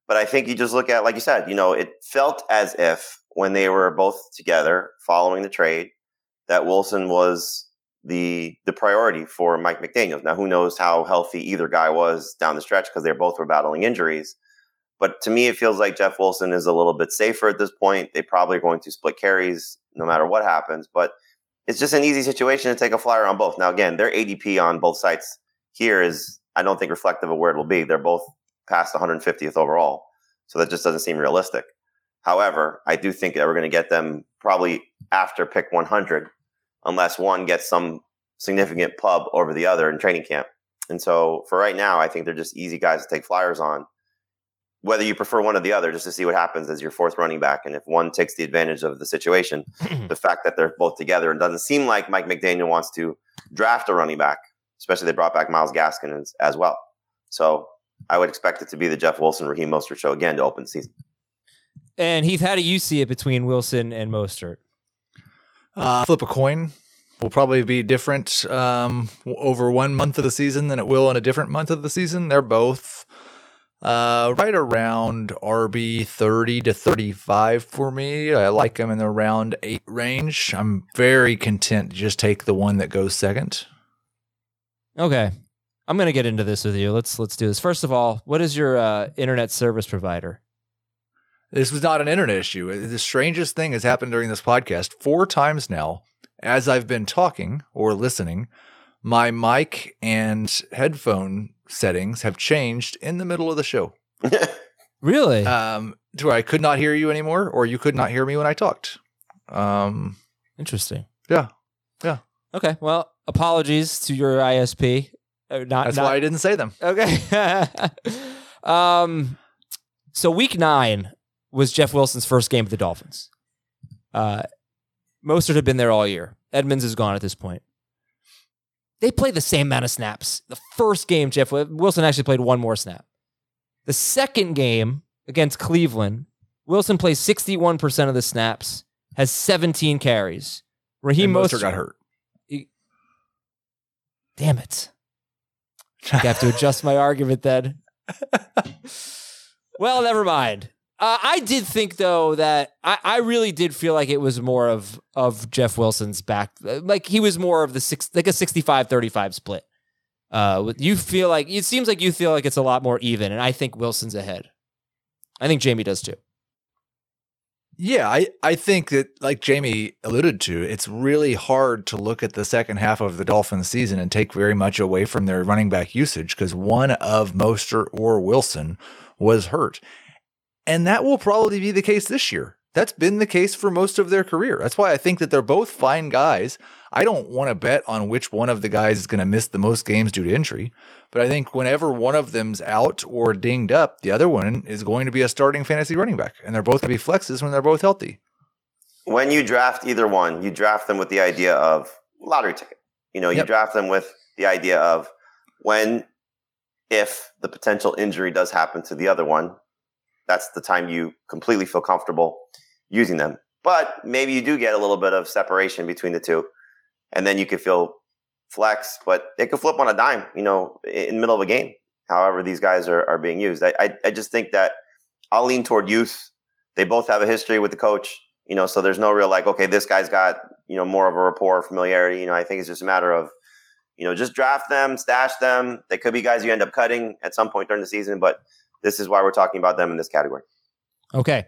But I think you just look at, like you said, you know, it felt as if when they were both together following the trade, that Wilson was the the priority for Mike McDaniels. Now, who knows how healthy either guy was down the stretch because they both were battling injuries. But to me, it feels like Jeff Wilson is a little bit safer at this point. They probably are going to split carries no matter what happens. But it's just an easy situation to take a flyer on both. Now, again, their ADP on both sites here is, I don't think, reflective of where it will be. They're both past 150th overall. So that just doesn't seem realistic. However, I do think that we're going to get them probably after pick 100, unless one gets some significant pub over the other in training camp. And so for right now, I think they're just easy guys to take flyers on. Whether you prefer one or the other, just to see what happens as your fourth running back. And if one takes the advantage of the situation, the fact that they're both together, and doesn't seem like Mike McDaniel wants to draft a running back, especially they brought back Myles Gaskin as, as well. So I would expect it to be the Jeff Wilson Raheem Mostert show again to open the season. And Heath, how do you see it between Wilson and Mostert? Uh, flip a coin will probably be different um, over one month of the season than it will in a different month of the season. They're both uh, right around RB 30 to 35 for me. I like them in the round eight range. I'm very content to just take the one that goes second. Okay, I'm gonna get into this with you. Let's let's do this. First of all, what is your uh, internet service provider? This was not an internet issue. The strangest thing has happened during this podcast four times now. As I've been talking or listening, my mic and headphone settings have changed in the middle of the show. Really? Um, to where I could not hear you anymore, or you could not hear me when I talked. Um, Interesting. yeah, yeah. Okay. Well, apologies to your ISP. Uh, not, That's not- why I didn't say them. Okay. um, so week nine was Jeff Wilson's first game with the Dolphins. Uh, Mostert had been there all year. Edmonds is gone at this point. They play the same amount of snaps. The first game, Jeff Wilson actually played one more snap. The second game against Cleveland, Wilson plays 61% of the snaps, has 17 carries. Raheem And Mostert, Mostert got hurt. Damn it. I have to adjust my argument then. well, never mind. Uh, I did think though that I, I really did feel like it was more of of Jeff Wilson's back, like he was more of the six, like a 65-35 split. Uh, you feel like it seems like you feel like it's a lot more even, and I think Wilson's ahead. I think Jamey does too. Yeah, I, I think that, like Jamey alluded to, it's really hard to look at the second half of the Dolphins season and take very much away from their running back usage because one of Mostert or Wilson was hurt. And that will probably be the case this year. That's been the case for most of their career. That's why I think that they're both fine guys. I don't want to bet on which one of the guys is going to miss the most games due to injury, but I think whenever one of them's out or dinged up, the other one is going to be a starting fantasy running back, and they're both going to be flexes when they're both healthy. When you draft either one, you draft them with the idea of lottery ticket. You know, you Yep. draft them with the idea of when, if the potential injury does happen to the other one, that's the time you completely feel comfortable using them. But maybe you do get a little bit of separation between the two, and then you could feel flex, but it could flip on a dime, you know, in the middle of a game, however these guys are, are being used. I, I, I just think that I'll lean toward youth. They both have a history with the coach, you know, so there's no real like, okay, this guy's got, you know, more of a rapport, familiarity. You know, I think it's just a matter of, you know, just draft them, stash them. They could be guys you end up cutting at some point during the season, but this is why we're talking about them in this category. Okay.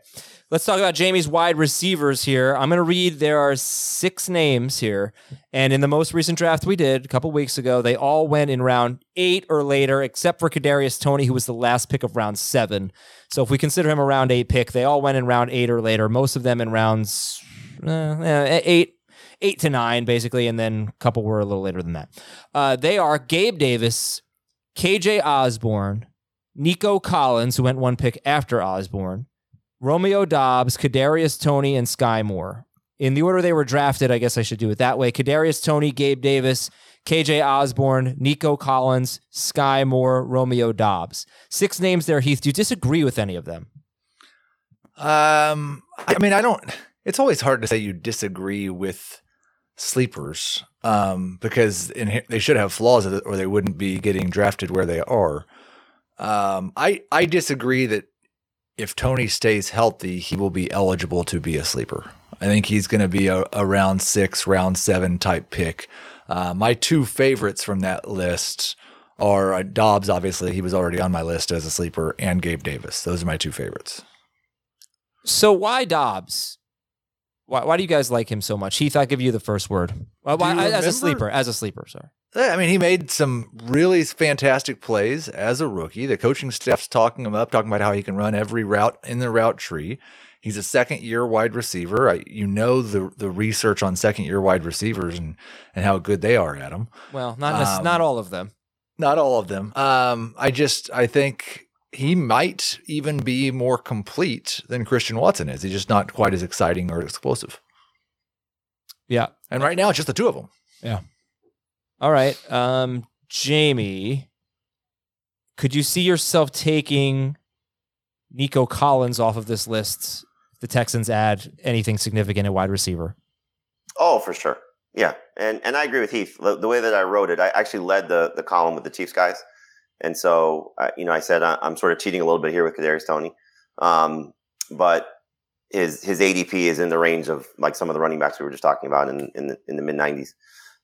Let's talk about Jamey's wide receivers here. I'm going to read there are six names here. And in the most recent draft we did a couple weeks ago, they all went in round eight or later, except for Kadarius Toney, who was the last pick of round seven. So if we consider him a round eight pick, they all went in round eight or later, most of them in rounds uh, eight. Eight to nine, basically, and then a couple were a little later than that. Uh, they are Gabe Davis, KJ Osborn, Nico Collins, who went one pick after Osborn, Romeo Doubs, Kadarius Toney, and Skyy Moore. In the order they were drafted, I guess I should do it that way. Kadarius Toney, Gabe Davis, KJ Osborn, Nico Collins, Skyy Moore, Romeo Doubs. Six names there, Heath. Do you disagree with any of them? Um, I mean, I don't. It's always hard to say you disagree with sleepers, um, because in, they should have flaws, or they wouldn't be getting drafted where they are. Um, I I disagree that if Toney stays healthy, he will be eligible to be a sleeper. I think he's going to be a, a round six, round seven type pick. Uh, my two favorites from that list are uh, Doubs. Obviously, he was already on my list as a sleeper, and Gabe Davis. Those are my two favorites. So why Doubs? Why, why do you guys like him so much? Heath, I'll give you the first word. Why, as a sleeper, as a sleeper, sorry. I mean, he made some really fantastic plays as a rookie. The coaching staff's talking him up, talking about how he can run every route in the route tree. He's a second year wide receiver. I, you know the the research on second year wide receivers and and how good they are at them. Well, not Um, not all of them. Not all of them. Um, I just I think he might even be more complete than Christian Watson is. He's just not quite as exciting or explosive. Yeah. And right now, it's just the two of them. Yeah. All right. Um, Jamey, could you see yourself taking Nico Collins off of this list? if The Texans add anything significant at wide receiver. Oh, for sure. Yeah, and and I agree with Heath. The, the way that I wrote it, I actually led the the column with the Chiefs guys, and so uh, you know I said I, I'm sort of cheating a little bit here with Kadarius Toney, um, but his his ADP is in the range of like some of the running backs we were just talking about in in the, in the mid 90s.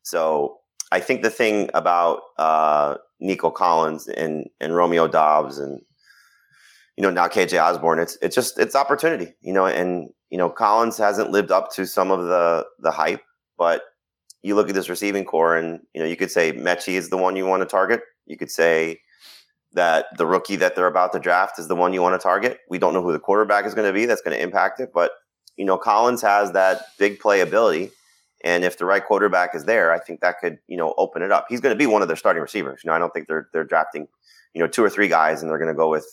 So I think the thing about uh, Nico Collins and and Romeo Doubs and you know now KJ Osborn, it's it's just it's opportunity, you know, and you know Collins hasn't lived up to some of the the hype, but you look at this receiving corps, and you know you could say Metchie is the one you want to target. You could say that the rookie that they're about to draft is the one you want to target. We don't know who the quarterback is going to be that's going to impact it, but you know Collins has that big play ability, and if the right quarterback is there, I think that could you know open it up. He's going to be one of their starting receivers. You know, I don't think they're they're drafting you know two or three guys, and they're going to go with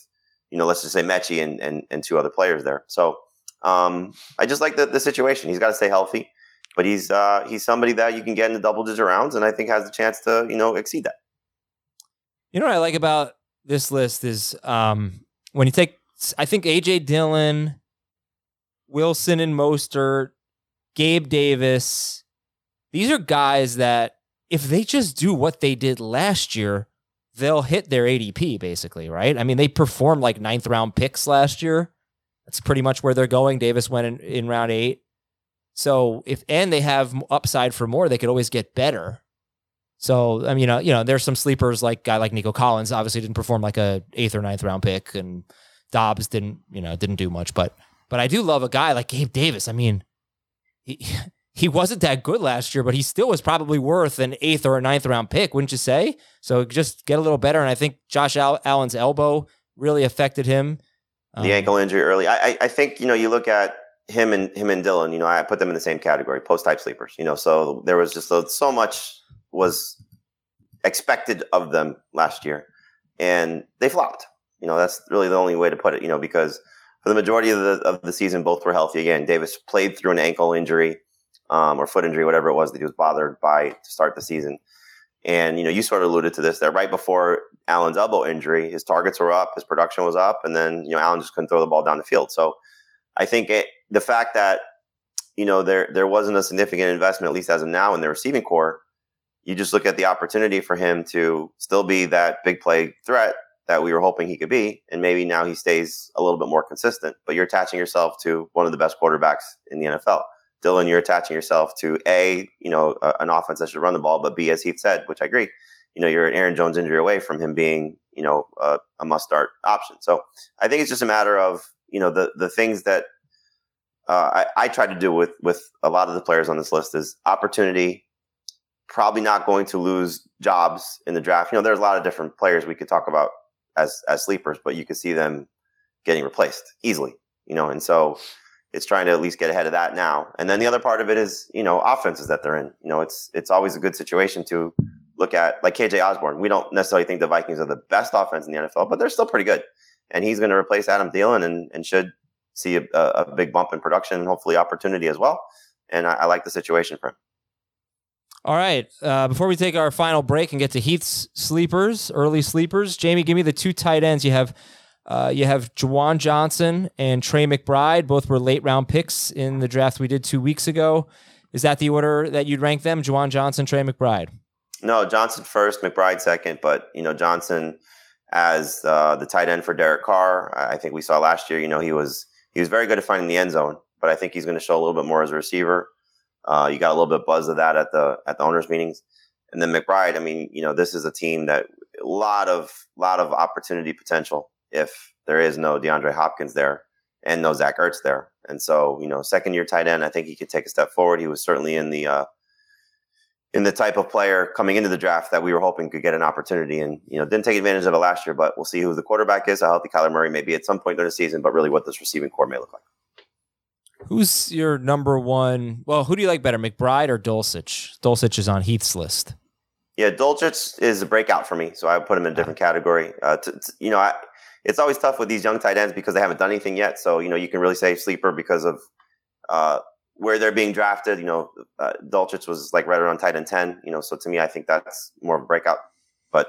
you know let's just say Metchie and and, and two other players there. So Um, I just like the, the situation. He's got to stay healthy, but he's uh, he's somebody that you can get in the double digit rounds, and I think has the chance to you know exceed that. You know what I like about this list is um, when you take, I think AJ Dillon, Wilson and Mostert, Gabe Davis. These are guys that if they just do what they did last year, they'll hit their ADP basically, right? I mean, they performed like ninth round picks last year. That's pretty much where they're going. Davis went in, in round eight. So if and they have upside for more, they could always get better. So I mean, you know, you know, there's some sleepers like guy like Nico Collins obviously didn't perform like a eighth or ninth round pick, and Doubs didn't, you know, didn't do much. But but I do love a guy like Gabe Davis. I mean, he he wasn't that good last year, but he still was probably worth an eighth or a ninth round pick, wouldn't you say? So just get a little better. And I think Josh Allen's elbow really affected him. The um, ankle injury early. I, I think you know you look at him and him and Dillon. You know, I put them in the same category, post type sleepers. You know, so there was just so, so much was expected of them last year, and they flopped. You know, that's really the only way to put it. You know, because for the majority of the of the season, both were healthy. Again, Davis played through an ankle injury um, or foot injury, whatever it was that he was bothered by to start the season. And you know, you sort of alluded to this that right before Allen's elbow injury, his targets were up, his production was up, and then you know Allen just couldn't throw the ball down the field. So I think it, the fact that you know there there wasn't a significant investment, at least as of now, in the receiving corps, you just look at the opportunity for him to still be that big play threat that we were hoping he could be, and maybe now he stays a little bit more consistent. But you're attaching yourself to one of the best quarterbacks in the NFL. Dillon, you're attaching yourself to a you know a, an offense that should run the ball, but b as Heath said, which I agree, you know you're an Aaron Jones injury away from him being you know a, a must start option. So I think it's just a matter of you know the the things that uh, I, I try to do with with a lot of the players on this list is opportunity. Probably not going to lose jobs in the draft. You know, there's a lot of different players we could talk about as as sleepers, but you could see them getting replaced easily. You know, and so it's trying to at least get ahead of that now. And then the other part of it is, you know, offenses that they're in. You know, it's it's always a good situation to look at like KJ Osborn. We don't necessarily think the Vikings are the best offense in the NFL, but they're still pretty good. And he's going to replace Adam Thielen and, and should see a, a, big bump in production and hopefully opportunity as well. And I, I like the situation for him. All right. Uh, before we take our final break and get to Heath's sleepers, early sleepers, Jamey, give me the two tight ends you have uh, you have Juwan Johnson and Trey McBride. Both were late round picks in the draft we did two weeks ago. Is that the order that you'd rank them? Juwan Johnson, Trey McBride? No, Johnson first, McBride second. But, you know, Johnson as uh, the tight end for Derek Carr. I think we saw last year, you know, he was he was very good at finding the end zone, but I think he's going to show a little bit more as a receiver. Uh, you got a little bit buzz of that at the at the owners meetings. And then McBride, I mean, you know, this is a team that a lot of lot of opportunity potential if there is no DeAndre Hopkins there and no Zach Ertz there. And so, you know, second year tight end, I think he could take a step forward. He was certainly in the uh, in the type of player coming into the draft that we were hoping could get an opportunity, and you know, didn't take advantage of it last year. But we'll see who the quarterback is. How healthy Kyler Murray may be at some point during the season, but really what this receiving corps may look like. Who's your number one? Well, who do you like better, McBride or Dulcich? Dulcich is on Heath's list. Yeah, Dulcich is a breakout for me, so I would put him in a different category. Uh, you know, I, it's always tough with these young tight ends because they haven't done anything yet. So you know you can really say sleeper because of uh, where they're being drafted. You know, uh, Dulcich was like right around tight end ten. You know, so to me, I think that's more of a breakout. But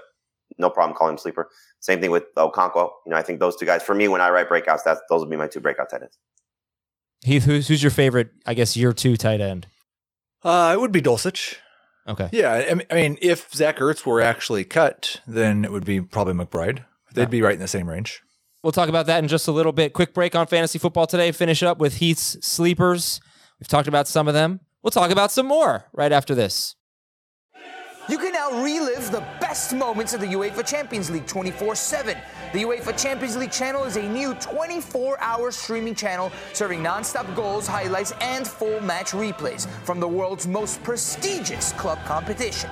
no problem calling him sleeper. Same thing with Okonkwo. You know, I think those two guys for me when I write breakouts, that's those would be my two breakout tight ends. Heath, who's who's your favorite? I guess year two tight end. Uh, it would be Dulcich. Okay. Yeah, I mean, if Zach Ertz were actually cut, then it would be probably McBride. They'd be right in the same range. We'll talk about that in just a little bit. Quick break on fantasy football today. Finish up with Heath's sleepers. We've talked about some of them. We'll talk about some more right after this. You can now relive the best moments of the UEFA Champions League 24 7. The UEFA Champions League channel is a new 24 hour streaming channel serving non stop goals, highlights, and full match replays from the world's most prestigious club competition.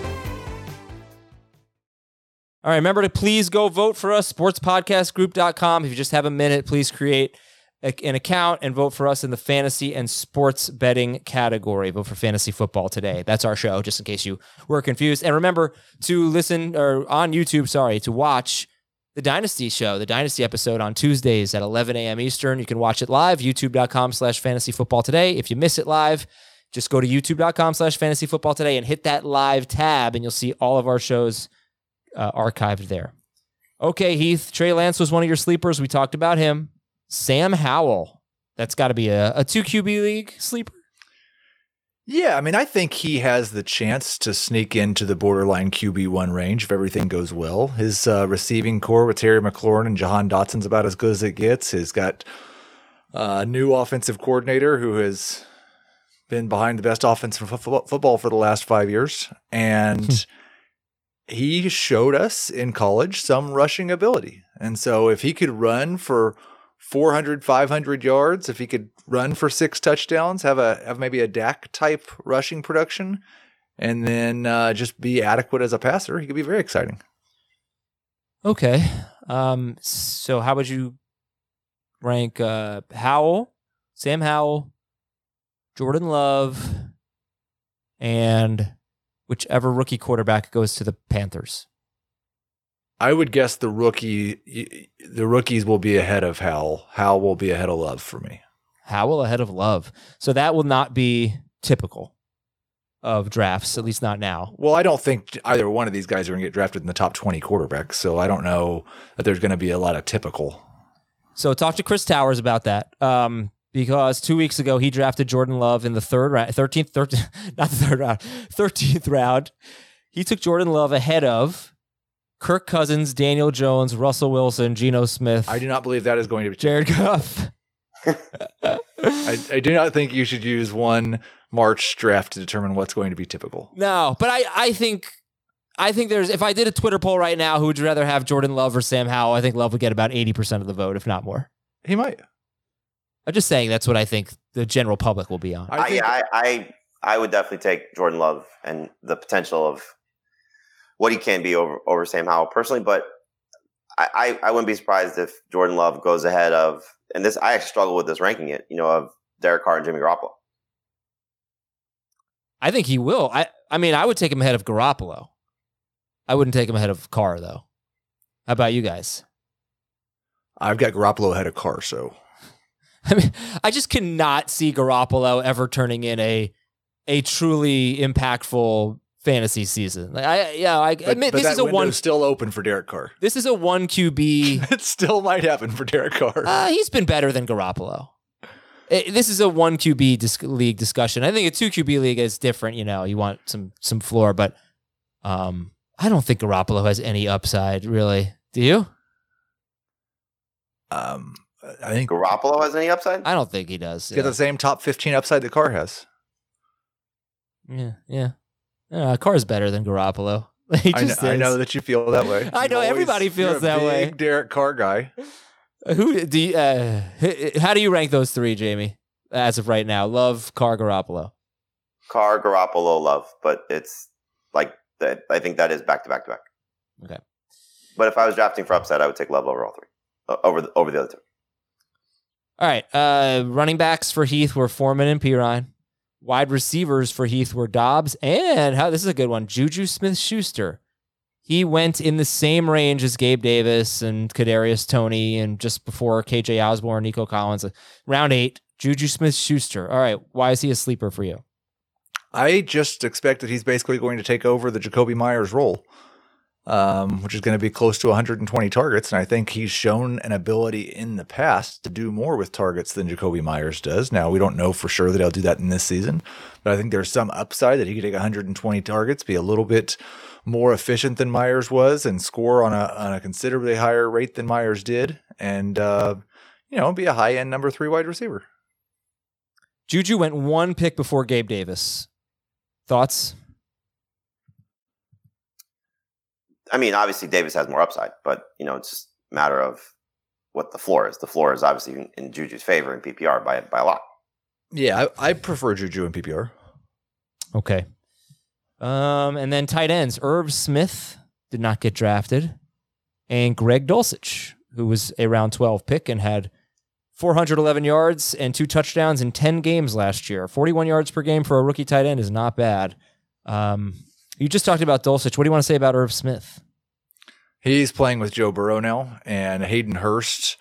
All right, remember to please go vote for us, sportspodcastgroup.com. If you just have a minute, please create a, an account and vote for us in the fantasy and sports betting category. Vote for fantasy football today. That's our show, just in case you were confused. And remember to listen or on YouTube, sorry, to watch the Dynasty show, the Dynasty episode on Tuesdays at 11 a.m. Eastern. You can watch it live, youtube.com slash fantasy football today. If you miss it live, just go to youtube.com slash fantasy football today and hit that live tab, and you'll see all of our shows uh, archived there. Okay, Heath. Trey Lance was one of your sleepers. We talked about him. Sam Howell. That's got to be a, a two QB league sleeper. Yeah, I mean, I think he has the chance to sneak into the borderline QB one range if everything goes well. His uh, receiving corps with Terry McLaurin and Jahan Dotson's about as good as it gets. He's got a new offensive coordinator who has been behind the best offensive football for the last five years, and he showed us in college some rushing ability. And so if he could run for 400, 500 yards, if he could run for six touchdowns, have a have maybe a Dak type rushing production, and then uh, just be adequate as a passer, he could be very exciting. Okay. Um, so how would you rank uh, Howell, Sam Howell, Jordan Love, and whichever rookie quarterback goes to the Panthers? I would guess the rookie, the rookies will be ahead of Howell. Howell will be ahead of Love for me. Howell ahead of Love. So that will not be typical of drafts, at least not now. Well, I don't think either one of these guys are going to get drafted in the top 20 quarterbacks. So I don't know that there's going to be a lot of typical. So talk to Chris Towers about that. Um, because two weeks ago he drafted Jordan Love in the third round, 13th, 13th, not the third round, 13th round. He took Jordan Love ahead of Kirk Cousins, Daniel Jones, Russell Wilson, Geno Smith. I do not believe that is going to be Jared Goff. I, I, do not think you should use one March draft to determine what's going to be typical. No, but I, I think I think there's if I did a Twitter poll right now, who would you rather have Jordan Love or Sam Howell? I think Love would get about 80% of the vote, if not more. He might. I'm just saying that's what I think the general public will be on. I, think, I, I, I would definitely take Jordan Love and the potential of what he can be over over Sam Howell personally, but I, I, I wouldn't be surprised if Jordan Love goes ahead of and this I actually struggle with this ranking it, you know, of Derek Carr and Jimmy Garoppolo. I think he will. I I mean, I would take him ahead of Garoppolo. I wouldn't take him ahead of Carr though. How about you guys? I've got Garoppolo ahead of Carr, so I mean, I just cannot see Garoppolo ever turning in a a truly impactful fantasy season. Like I, yeah, I but, admit but this is a one still open for Derek Carr. This is a one QB. it still might happen for Derek Carr. Uh, he's been better than Garoppolo. It, this is a one QB league discussion. I think a two QB league is different. You know, you want some some floor, but um, I don't think Garoppolo has any upside. Really, do you? Um, I think Garoppolo has any upside. I don't think he does. Get the same top fifteen upside that Carr has. Yeah, yeah. Uh, Carr's better than Garoppolo. I know, I, know, that you feel that way. I know always, everybody feels that way. Derek Carr guy. Who do you, uh, how do you rank those three, Jamey? As of right now, Love, Carr, Garoppolo. Carr, Garoppolo, Love, but it's like that. I think that is back to back to back. Okay. But if I was drafting for upside, I would take Love over all three, uh, over the, over the other two. All right. Uh, running backs for Heath were Foreman and Perine. Wide receivers for Heath were Doubs and how this is a good one. Juju Smith Schuster. He went in the same range as Gabe Davis and Kadarius Toney and just before KJ Osborn, Nico Collins. Round eight, Juju Smith Schuster. All right. Why is he a sleeper for you? I just expect that he's basically going to take over the Jakobi Meyers role um, which is going to be close to 120 targets. And I think he's shown an ability in the past to do more with targets than Jakobi Meyers does. Now, we don't know for sure that he'll do that in this season, but I think there's some upside that he could take 120 targets, be a little bit more efficient than Meyers was and score on a on a considerably higher rate than Meyers did, and uh, you know, be a high end number three wide receiver. Juju went one pick before Gabe Davis. Thoughts? I mean, obviously Davis has more upside, but you know, it's just a matter of what the floor is. The floor is obviously in, in Juju's favor in PPR by by a lot. Yeah, I, I prefer Juju in PPR. Okay. Um, and then tight ends. Irv Smith did not get drafted. And Greg Dulcich, who was a round 12 pick and had 411 yards and two touchdowns in 10 games last year. 41 yards per game for a rookie tight end is not bad. Um, you just talked about Dulcich. What do you want to say about Irv Smith? He's playing with Joe Burrow now, and Hayden Hurst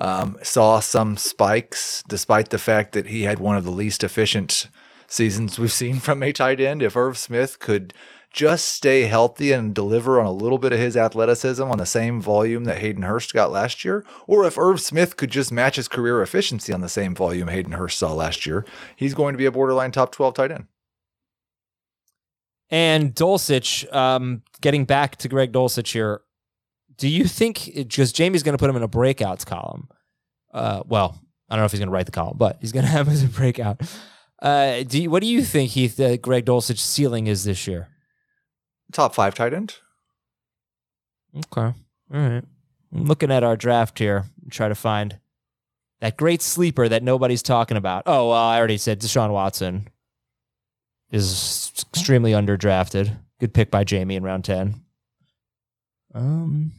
um, saw some spikes, despite the fact that he had one of the least efficient seasons we've seen from a tight end. If Irv Smith could just stay healthy and deliver on a little bit of his athleticism on the same volume that Hayden Hurst got last year, or if Irv Smith could just match his career efficiency on the same volume Hayden Hurst saw last year, he's going to be a borderline top 12 tight end. And Dulcich, um, getting back to Greg Dulcich here, do you think because Jamey's going to put him in a breakouts column? Uh, well, I don't know if he's going to write the column, but he's going to have him as a breakout. Uh, do you, what do you think Heath uh, Greg Dulcich's ceiling is this year? Top five tight end. Okay, all right. I'm looking at our draft here, try to find that great sleeper that nobody's talking about. Oh, well, I already said Deshaun Watson is extremely underdrafted. Good pick by Jamey in round ten. Um,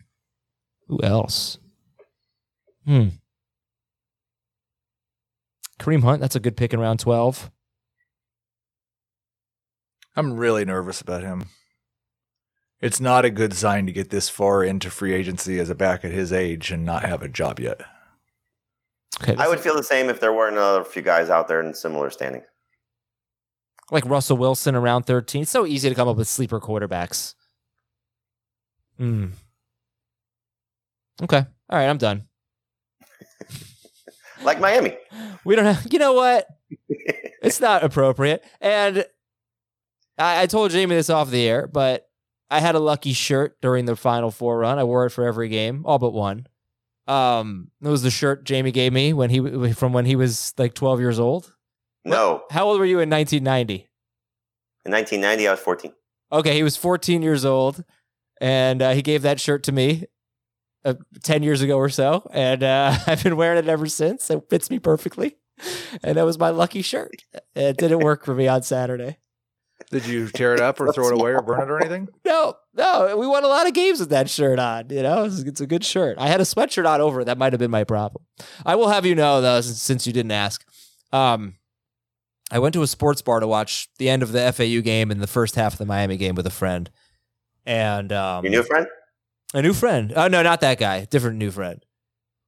who else? Hmm. Kareem Hunt, that's a good pick in round 12. I'm really nervous about him. It's not a good sign to get this far into free agency as a back at his age and not have a job yet. Okay, I would feel the same if there weren't a few guys out there in similar standing. Like Russell Wilson around 13. It's so easy to come up with sleeper quarterbacks. Hmm. Okay. All right, I'm done. like Miami. We don't have, you know what? it's not appropriate. And I, I told Jamey this off the air, but I had a lucky shirt during the Final Four run. I wore it for every game, all but one. Um, it was the shirt Jamey gave me when he from when he was like 12 years old. No. How old were you in 1990? In 1990, I was 14. Okay, he was 14 years old, and uh, he gave that shirt to me uh, 10 years ago or so, and uh, I've been wearing it ever since. It fits me perfectly, and that was my lucky shirt. It didn't work for me on Saturday. Did you tear it up or throw it away or burn it or anything? No, no. We won a lot of games with that shirt on. You know, it's, it's a good shirt. I had a sweatshirt on over it. That might have been my problem. I will have you know, though, since, since you didn't ask, um, I went to a sports bar to watch the end of the FAU game and the first half of the Miami game with a friend. And um, Your new friend? a new friend. Oh no, not that guy. Different new friend.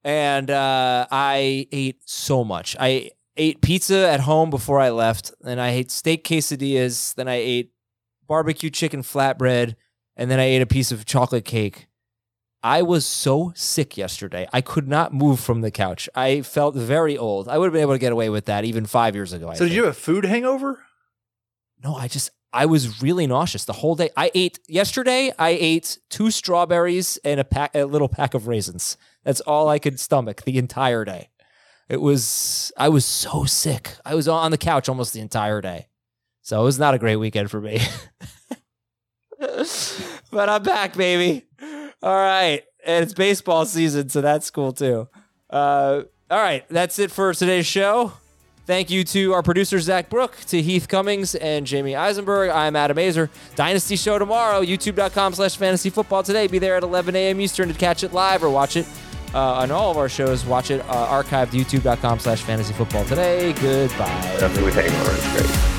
And uh, I ate so much. I ate pizza at home before I left, and I ate steak quesadillas. Then I ate barbecue chicken flatbread, and then I ate a piece of chocolate cake. I was so sick yesterday. I could not move from the couch. I felt very old. I would have been able to get away with that even five years ago. I So did think. you have a food hangover? No, I just I was really nauseous the whole day. I ate yesterday. I ate two strawberries and a pack, a little pack of raisins. That's all I could stomach the entire day. It was I was so sick. I was on the couch almost the entire day. So it was not a great weekend for me. but I'm back, baby. All right, and it's baseball season, so that's cool too. Uh, all right, that's it for today's show. Thank you to our producer, Zach Brook, to Heath Cummings and Jamey Eisenberg. I'm Adam Aizer. Dynasty Show tomorrow, youtube.com slash fantasy football today. Be there at 11 a.m. Eastern to catch it live or watch it uh, on all of our shows. Watch it uh, archived, youtube.com slash fantasy football today. Goodbye. Definitely with hangover. It's great.